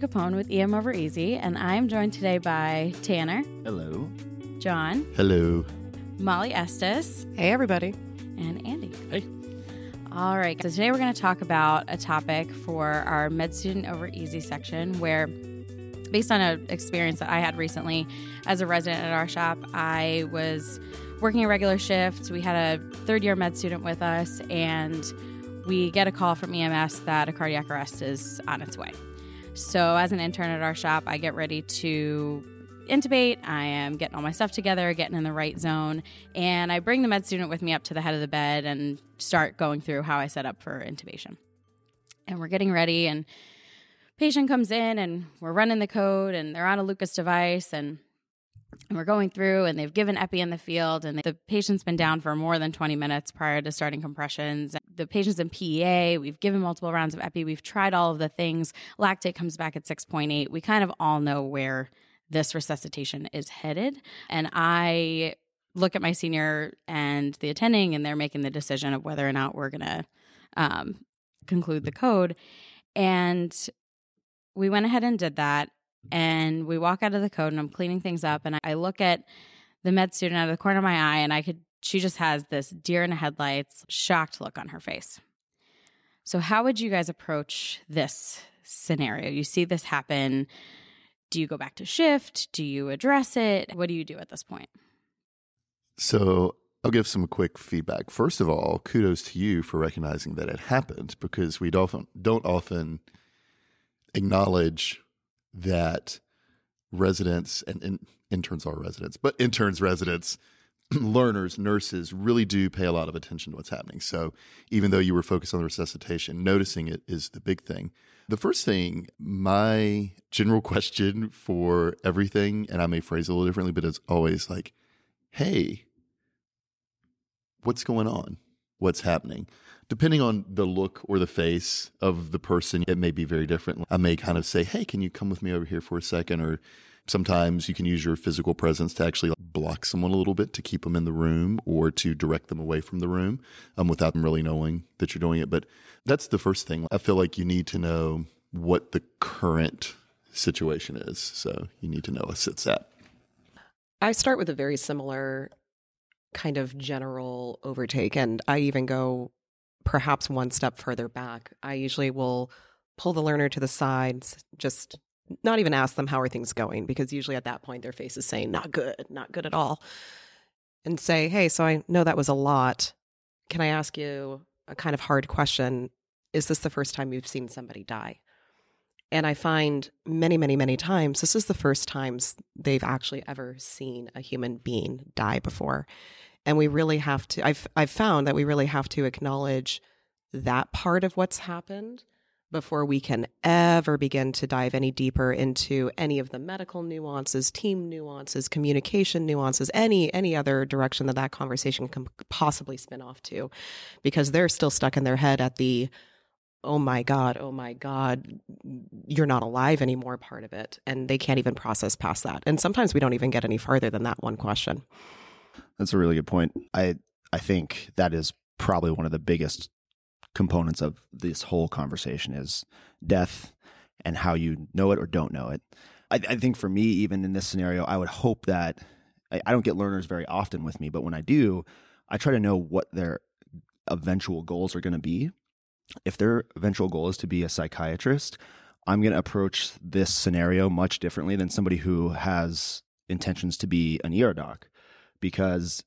Capone with EM Over Easy, and I'm joined today by Tanner, Hello. John, Hello. Molly Estes, Hey, everybody. and Andy. Hey. All right, so today we're going to talk about a topic for our Med Student Over Easy section where, based on an experience that I had recently as a resident at our shop, I was working a regular shift. We had a third year med student with us, and we get a call from EMS that a cardiac arrest is on its way. So, as an intern at our shop, I get ready to intubate. I am getting all my stuff together, getting in the right zone, and I bring the med student with me up to the head of the bed and start going through how I set up for intubation. And we're getting ready, and patient comes in, and we're running the code, and they're on a Lucas device, and and we're going through and they've given epi in the field and the patient's been down for more than 20 minutes prior to starting compressions. The patient's in PEA we've given multiple rounds of epi. We've tried all of the things. Lactate comes back at 6.8 we kind of all know where this resuscitation is headed. And i look at my senior and the attending and they're making the decision of whether or not we're going to um, conclude the code. And we went ahead and did that and we walk out of the code and I'm cleaning things up and I look at the med student out of the corner of my eye and I could she just has this deer in the headlights shocked look on her face. So how would you guys approach this scenario? You see this happen, do you go back to shift? Do you address it? What do you do at this point? So I'll give some quick feedback. First of all, kudos to you for recognizing that it happened because we often don't often acknowledge that residents and in, interns are residents, but interns, residents, learners, nurses really do pay a lot of attention to what's happening. So even though you were focused on the resuscitation, noticing it is the big thing. The first thing, my general question for everything, and I may phrase it a little differently, but it's always like, hey, what's going on? What's happening? Depending on the look or the face of the person, it may be very different. I may kind of say, Hey, can you come with me over here for a second? Or sometimes you can use your physical presence to actually block someone a little bit to keep them in the room or to direct them away from the room um, without them really knowing that you're doing it. But that's the first thing. I feel like you need to know what the current situation is. So you need to know a sit at. I start with a very similar kind of general overtake, and I even go perhaps one step further back. I usually will pull the learner to the sides, just not even ask them how are things going, because usually at that point their face is saying not good, not good at all, and say, hey, so I know that was a lot. Can I ask you a kind of hard question? Is this the first time you've seen somebody die? And I find many, many, many times this is the first times they've actually ever seen a human being die before. And we really have to, I've, I've found that we really have to acknowledge that part of what's happened before we can ever begin to dive any deeper into any of the medical nuances, team nuances, communication nuances, any any other direction that that conversation can possibly spin off to, because they're still stuck in their head at the oh my god oh my god you're not alive anymore part of it and they can't even process past that and sometimes we don't even get any farther than that one question That's a really good point. I I think that is probably one of the biggest components of this whole conversation is death and how you know it or don't know it. I, I think for me, even in this scenario, I would hope that I, I don't get learners very often with me, but when I do, I try to know what their eventual goals are going to be. If their eventual goal is to be a psychiatrist, I'm going to approach this scenario much differently than somebody who has intentions to be an ER doc. Because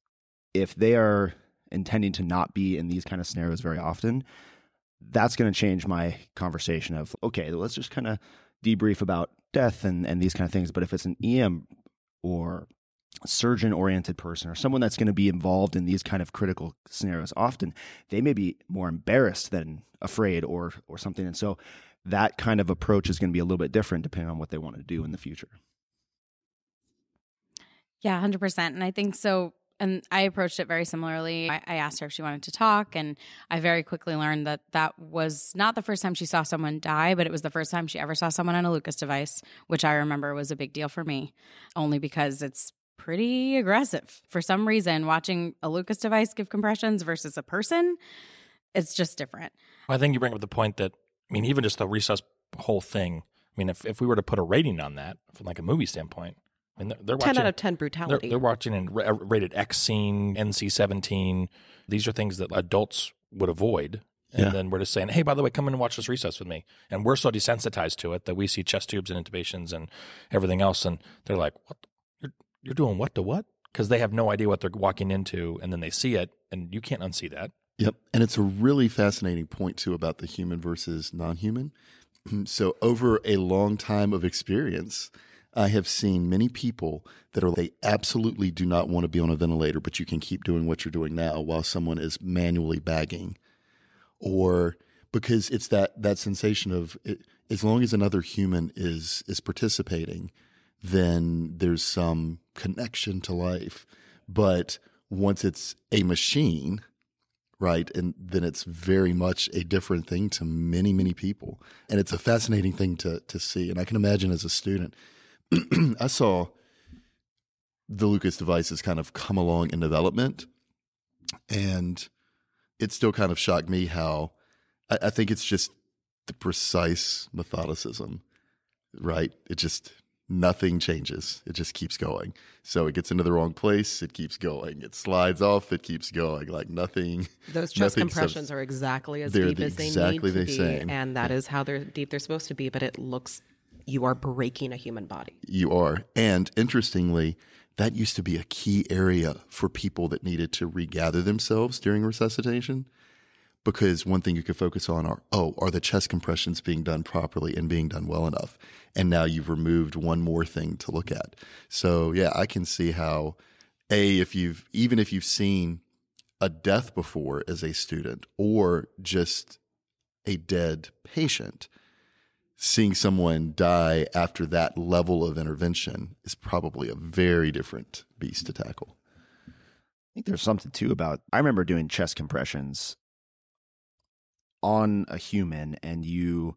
if they are intending to not be in these kind of scenarios very often, that's going to change my conversation of, okay, let's just kind of debrief about death and, and these kind of things. But if it's an EM or surgeon oriented person or someone that's going to be involved in these kind of critical scenarios often they may be more embarrassed than afraid or or something and so that kind of approach is going to be a little bit different depending on what they want to do in the future Yeah, 100%. And I think so. And I approached it very similarly. I, I asked her if she wanted to talk, and I very quickly learned that that was not the first time she saw someone die, but it was the first time she ever saw someone on a Lucas device, which I remember was a big deal for me, only because it's pretty aggressive. For some reason, watching a Lucas device give compressions versus a person, it's just different. I think you bring up the point that I mean, even just the resus whole thing I mean, if, if we were to put a rating on that from like a movie standpoint, I mean, they're, they're 10 watching, out of 10 they're, brutality. they're watching in rated X scene, NC 17. These are things that adults would avoid. And Yeah. then we're just saying, hey, by the way, come in and watch this resus with me. And we're so desensitized to it that we see chest tubes and intubations and everything else. And they're like, what? You're, doing what to what? Because they have no idea what they're walking into. And then they see it, and you can't unsee that. Yep. And it's a really fascinating point, too, about the human versus non human. So, over a long time of experience, I have seen many people that are, they absolutely do not want to be on a ventilator, but you can keep doing what you're doing now while someone is manually bagging. Or because it's that, that sensation of it, as long as another human is, is participating, then there's some connection to life. But once it's a machine, right? And then it's very much a different thing to many, many people. And it's a fascinating thing to, to see. And I can imagine as a student, I saw the Lucas devices kind of come along in development. And it still kind of shocked me how I, I think it's just the precise methodicism, right? It just, nothing changes. It just keeps going. So it gets into the wrong place, it keeps going. It slides off, it keeps going. Like nothing. Those chest nothing compressions are exactly as deep the- as they exactly need to the be, same. and that is how they're deep they're supposed to be. But it looks you are breaking a human body. You are. And interestingly, that used to be a key area for people that needed to regather themselves during resuscitation. Because one thing you could focus on are, oh, are the chest compressions being done properly and being done well enough? And now you've removed one more thing to look at. So yeah, I can see how, A, if you've, even if you've seen a death before as a student or just a dead patient, seeing someone die after that level of intervention is probably a very different beast to tackle. I think there's something too about. I remember doing chest compressions on a human, and you.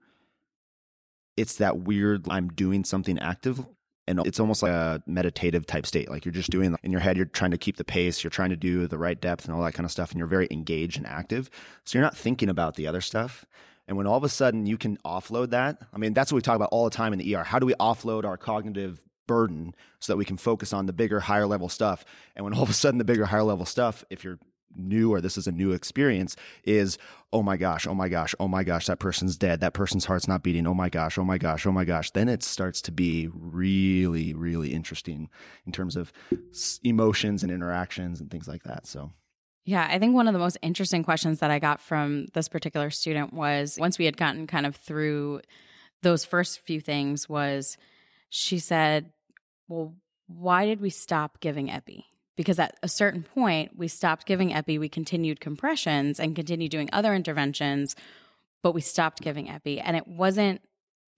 It's that weird. I'm doing something active, and it's almost like a meditative type state. Like you're just doing in your head. You're trying to keep the pace. You're trying to do the right depth and all that kind of stuff, and you're very engaged and active. So you're not thinking about the other stuff. And when all of a sudden you can offload that, I mean, that's what we talk about all the time in the ER. How do we offload our cognitive burden so that we can focus on the bigger, higher level stuff? And when all of a sudden the bigger, higher level stuff, if you're new or this is a new experience, is oh my gosh, oh my gosh, oh my gosh, that person's dead. That person's heart's not beating. Oh my gosh, oh my gosh, oh my gosh. Then it starts to be really, really interesting in terms of emotions and interactions and things like that. So. Yeah, I think one of the most interesting questions that I got from this particular student was once we had gotten kind of through those first few things was she said, "Well, why did we stop giving epi?" Because at a certain point, we stopped giving epi, we continued compressions and continued doing other interventions, but we stopped giving epi. And it wasn't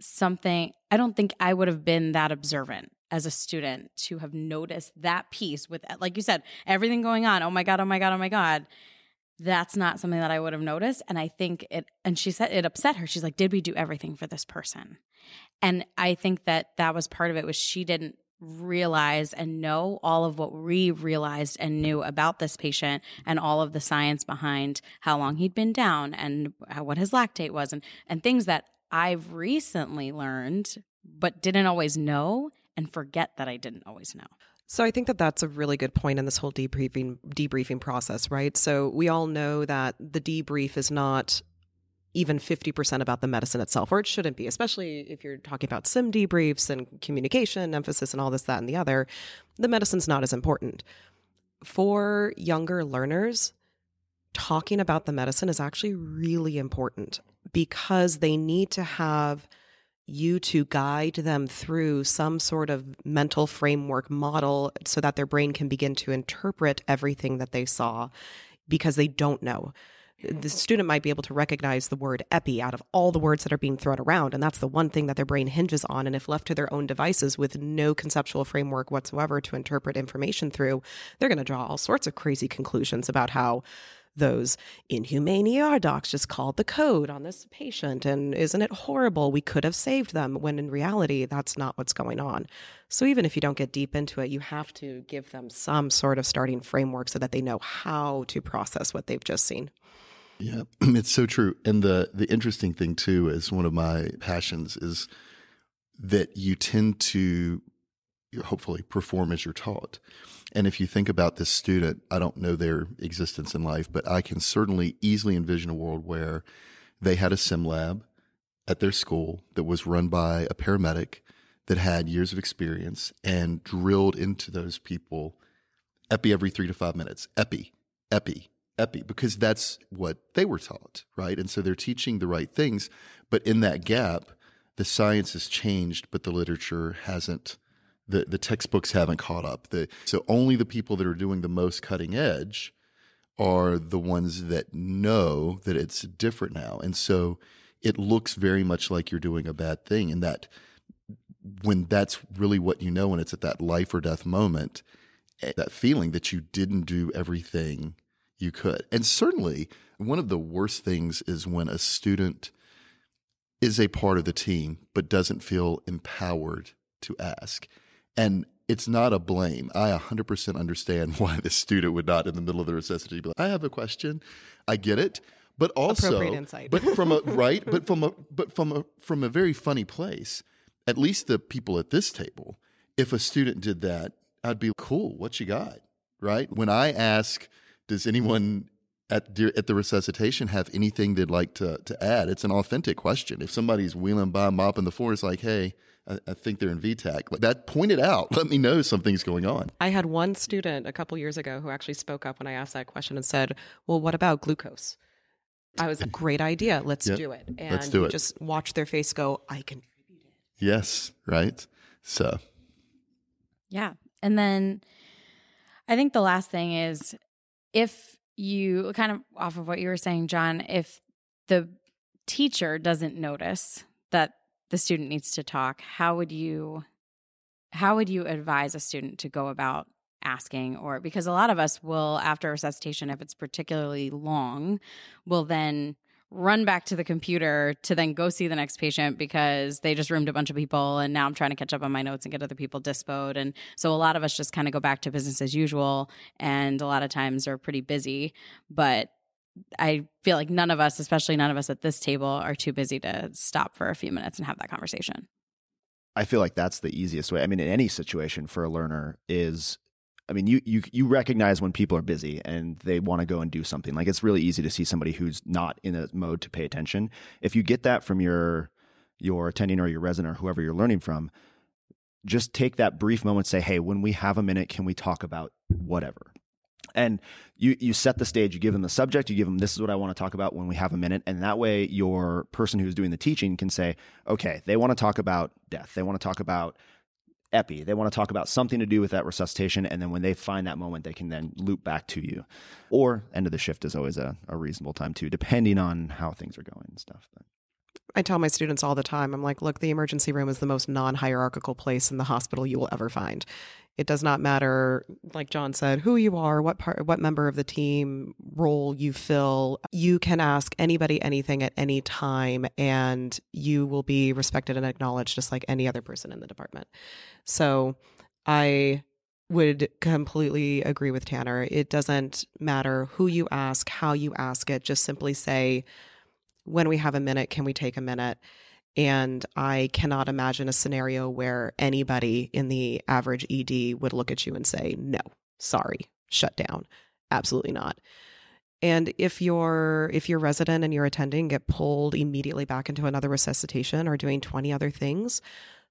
something I don't think I would have been that observant as a student to have noticed that piece with like you said everything going on. Oh my god oh my god oh my god. That's not something that I would have noticed. And I think it and she said it upset her. She's like did we do everything for this person? And I think that that was part of it was she didn't realize and know all of what we realized and knew about this patient and all of the science behind how long he'd been down and what his lactate was and and things that I've recently learned but didn't always know and forget that I didn't always know. So I think that that's a really good point in this whole debriefing debriefing process, right? So we all know that the debrief is not even 50% about the medicine itself, or it shouldn't be, especially if you're talking about sim debriefs and communication, emphasis, and all this, that, and the other. The medicine's not as important. For younger learners, talking about the medicine is actually really important because they need to have you to guide them through some sort of mental framework model so that their brain can begin to interpret everything that they saw because they don't know. The student might be able to recognize the word epi out of all the words that are being thrown around. And that's the one thing that their brain hinges on. And if left to their own devices with no conceptual framework whatsoever to interpret information through, they're going to draw all sorts of crazy conclusions about how those inhumane ER docs just called the code on this patient. And isn't it horrible? We could have saved them when in reality, that's not what's going on. So even if you don't get deep into it, you have to give them some sort of starting framework so that they know how to process what they've just seen. Yeah, it's so true. And the the interesting thing too is one of my passions is that you tend to hopefully perform as you're taught. And if you think about this student, I don't know their existence in life, but I can certainly easily envision a world where they had a sim lab at their school that was run by a paramedic that had years of experience and drilled into those people epi every three to five minutes, epi, epi, epi, because that's what they were taught, right? And so they're teaching the right things. But in that gap, the science has changed, but the literature hasn't. The, the textbooks haven't caught up. The, so only the people that are doing the most cutting edge are the ones that know that it's different now. And so it looks very much like you're doing a bad thing. And that when that's really what you know, and it's at that life or death moment, eh, that feeling that you didn't do everything you could. And certainly, one of the worst things is when a student is a part of the team but doesn't feel empowered to ask. And it's not a blame. I 100% understand why the student would not, in the middle of the necessity, be like, I have a question. I get it. But also, but from a right, but from a but from a from a very funny place. At least the people at this table, if a student did that, I'd be cool. What you got, right? When I ask, does anyone at the, at the resuscitation have anything they'd like to to add? It's an authentic question. If somebody's wheeling by, mopping the floor, it's like, hey, I, I think they're in V-tach. Like that, pointed out. Let me know something's going on. I had one student a couple years ago who actually spoke up when I asked that question and said, "Well, what about glucose?" I was a great idea. Let's Yep. do it. And Let's do it. just watch their face go, I can Yes, right. So Yeah. And then I think the last thing is if you kind of off of what you were saying, John, if the teacher doesn't notice that the student needs to talk, how would you how would you advise a student to go about asking? Or because a lot of us will after resuscitation if it's particularly long will then run back to the computer to then go see the next patient because they just roomed a bunch of people and now I'm trying to catch up on my notes and get other people dispoed. And so a lot of us just kind of go back to business as usual and a lot of times are pretty busy. But I feel like none of us, especially none of us at this table, are too busy to stop for a few minutes and have that conversation. I feel like that's the easiest way. I mean, in any situation for a learner is I mean, you you you recognize when people are busy and they want to go and do something. Like it's really easy to see somebody who's not in a mode to pay attention. If you get that from your your attending or your resident or whoever you're learning from, just take that brief moment say, "Hey, when we have a minute, can we talk about whatever?" And you you set the stage, you give them the subject, you give them this is what I want to talk about when we have a minute, and that way your person who's doing the teaching can say, "Okay, they want to talk about death. They want to talk about epi. They want to talk about something to do with that resuscitation. And then when they find that moment, they can then loop back to you. Or end of the shift is always a, a reasonable time too, depending on how things are going and stuff. But I tell my students all the time, I'm like, look, the emergency room is the most non hierarchical place in the hospital you will ever find. It does not matter, like John said, who you are, what part, what member of the team role you fill. You can ask anybody anything at any time, and you will be respected and acknowledged just like any other person in the department. So I would completely agree with Tanner. It doesn't matter who you ask, how you ask it, just simply say, when we have a minute, can we take a minute? And I cannot imagine a scenario where anybody in the average ED would look at you and say, no, sorry, shut down. Absolutely not. And if your if your resident and your attending get pulled immediately back into another resuscitation or doing 20 other things,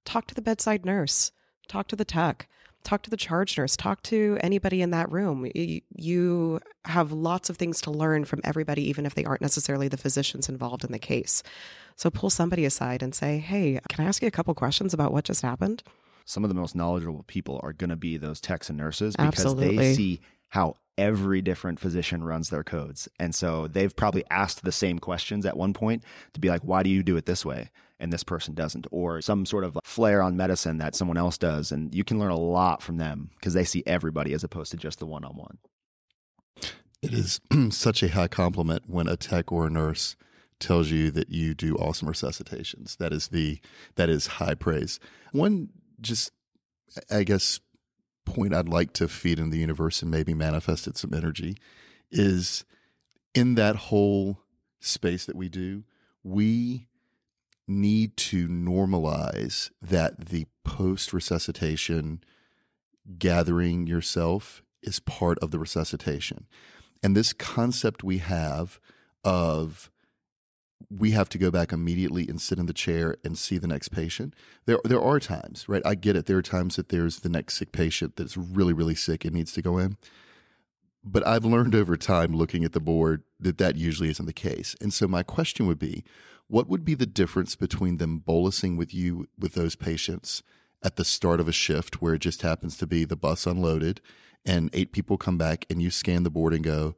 talk to the bedside nurse, talk to the tech, talk to the charge nurse, talk to anybody in that room. You, have lots of things to learn from everybody, even if they aren't necessarily the physicians involved in the case. So pull somebody aside and say, Hey, can I ask you a couple questions about what just happened? some of the most knowledgeable people are going to be those techs and nurses because Absolutely. they see how every different physician runs their codes. And so they've probably asked the same questions at one point to be like, why do you do it this way? And this person doesn't, or some sort of flair on medicine that someone else does. And you can learn a lot from them because they see everybody as opposed to just the one on one. It is such a high compliment when a tech or a nurse tells you that you do awesome resuscitations. That is the that is high praise. One just I guess point I'd like to feed in the universe and maybe manifested some energy is in that whole space that we do, we need to normalize that the post resuscitation gathering yourself is part of the resuscitation. And this concept we have of we have to go back immediately and sit in the chair and see the next patient. There there are times, right? I get it. There are times that there's the next sick patient that's really really sick and needs to go in. But I've learned over time looking at the board that that usually isn't the case. And so my question would be, what would be the difference between them bolusing with you with those patients at the start of a shift where it just happens to be the bus unloaded and eight people come back and you scan the board and go,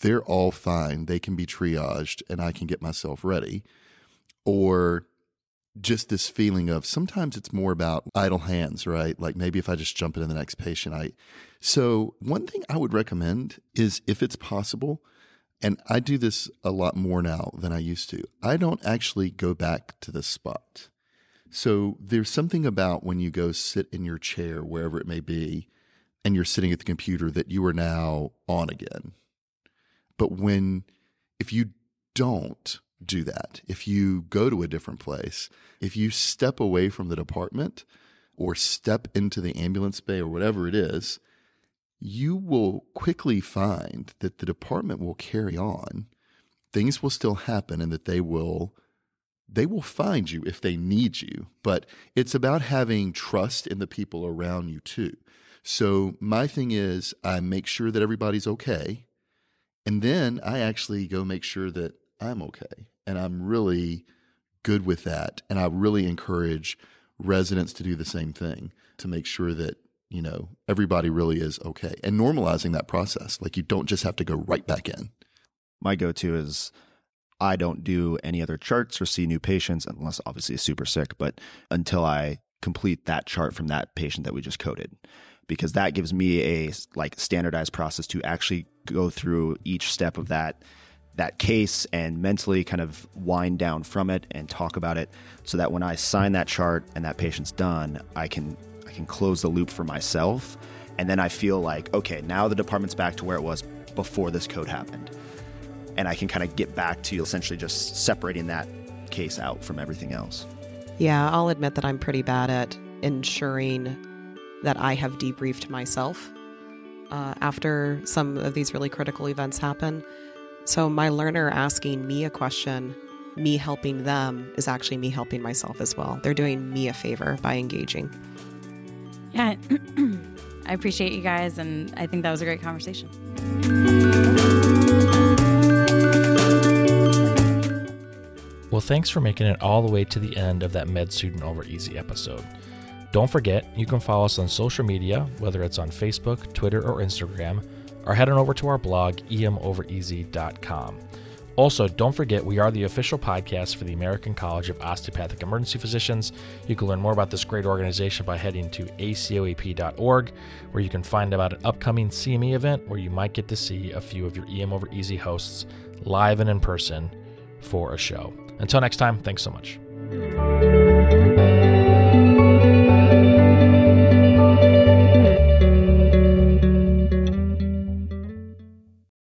they're all fine. They can be triaged and I can get myself ready. Or just this feeling of sometimes it's more about idle hands, right? Like maybe if I just jump into the next patient, I. So, one thing I would recommend is if it's possible, and I do this a lot more now than I used to, I don't actually go back to the spot. So, there's something about when you go sit in your chair, wherever it may be, and you're sitting at the computer that you are now on again. But when, if you don't do that, if you go to a different place, if you step away from the department or step into the ambulance bay or whatever it is, you will quickly find that the department will carry on. Things will still happen and that they will they will find you if they need you. But it's about having trust in the people around you too. So my thing is I make sure that everybody's okay. And then I actually go make sure that I'm okay. And I'm really good with that. And I really encourage residents to do the same thing to make sure that, you know, everybody really is okay and normalizing that process. Like you don't just have to go right back in. My go to is I don't do any other charts or see new patients unless obviously super sick, but until I complete that chart from that patient that we just coded because that gives me a like standardized process to actually go through each step of that that case and mentally kind of wind down from it and talk about it so that when I sign that chart and that patient's done, I can I can close the loop for myself and then I feel like okay, now the department's back to where it was before this code happened. And I can kind of get back to essentially just separating that case out from everything else. Yeah, I'll admit that I'm pretty bad at ensuring that I have debriefed myself uh, after some of these really critical events happen. So, my learner asking me a question, me helping them, is actually me helping myself as well. They're doing me a favor by engaging. Yeah, I appreciate you guys, and I think that was a great conversation. Well, thanks for making it all the way to the end of that Med Student Over Easy episode. Don't forget, you can follow us on social media, whether it's on Facebook, Twitter, or Instagram, or head on over to our blog, emovereasy.com. Also, don't forget we are the official podcast for the American College of Osteopathic Emergency Physicians. You can learn more about this great organization by heading to acoep.org, where you can find about an upcoming CME event where you might get to see a few of your EM Over Easy hosts live and in person for a show. Until next time, thanks so much.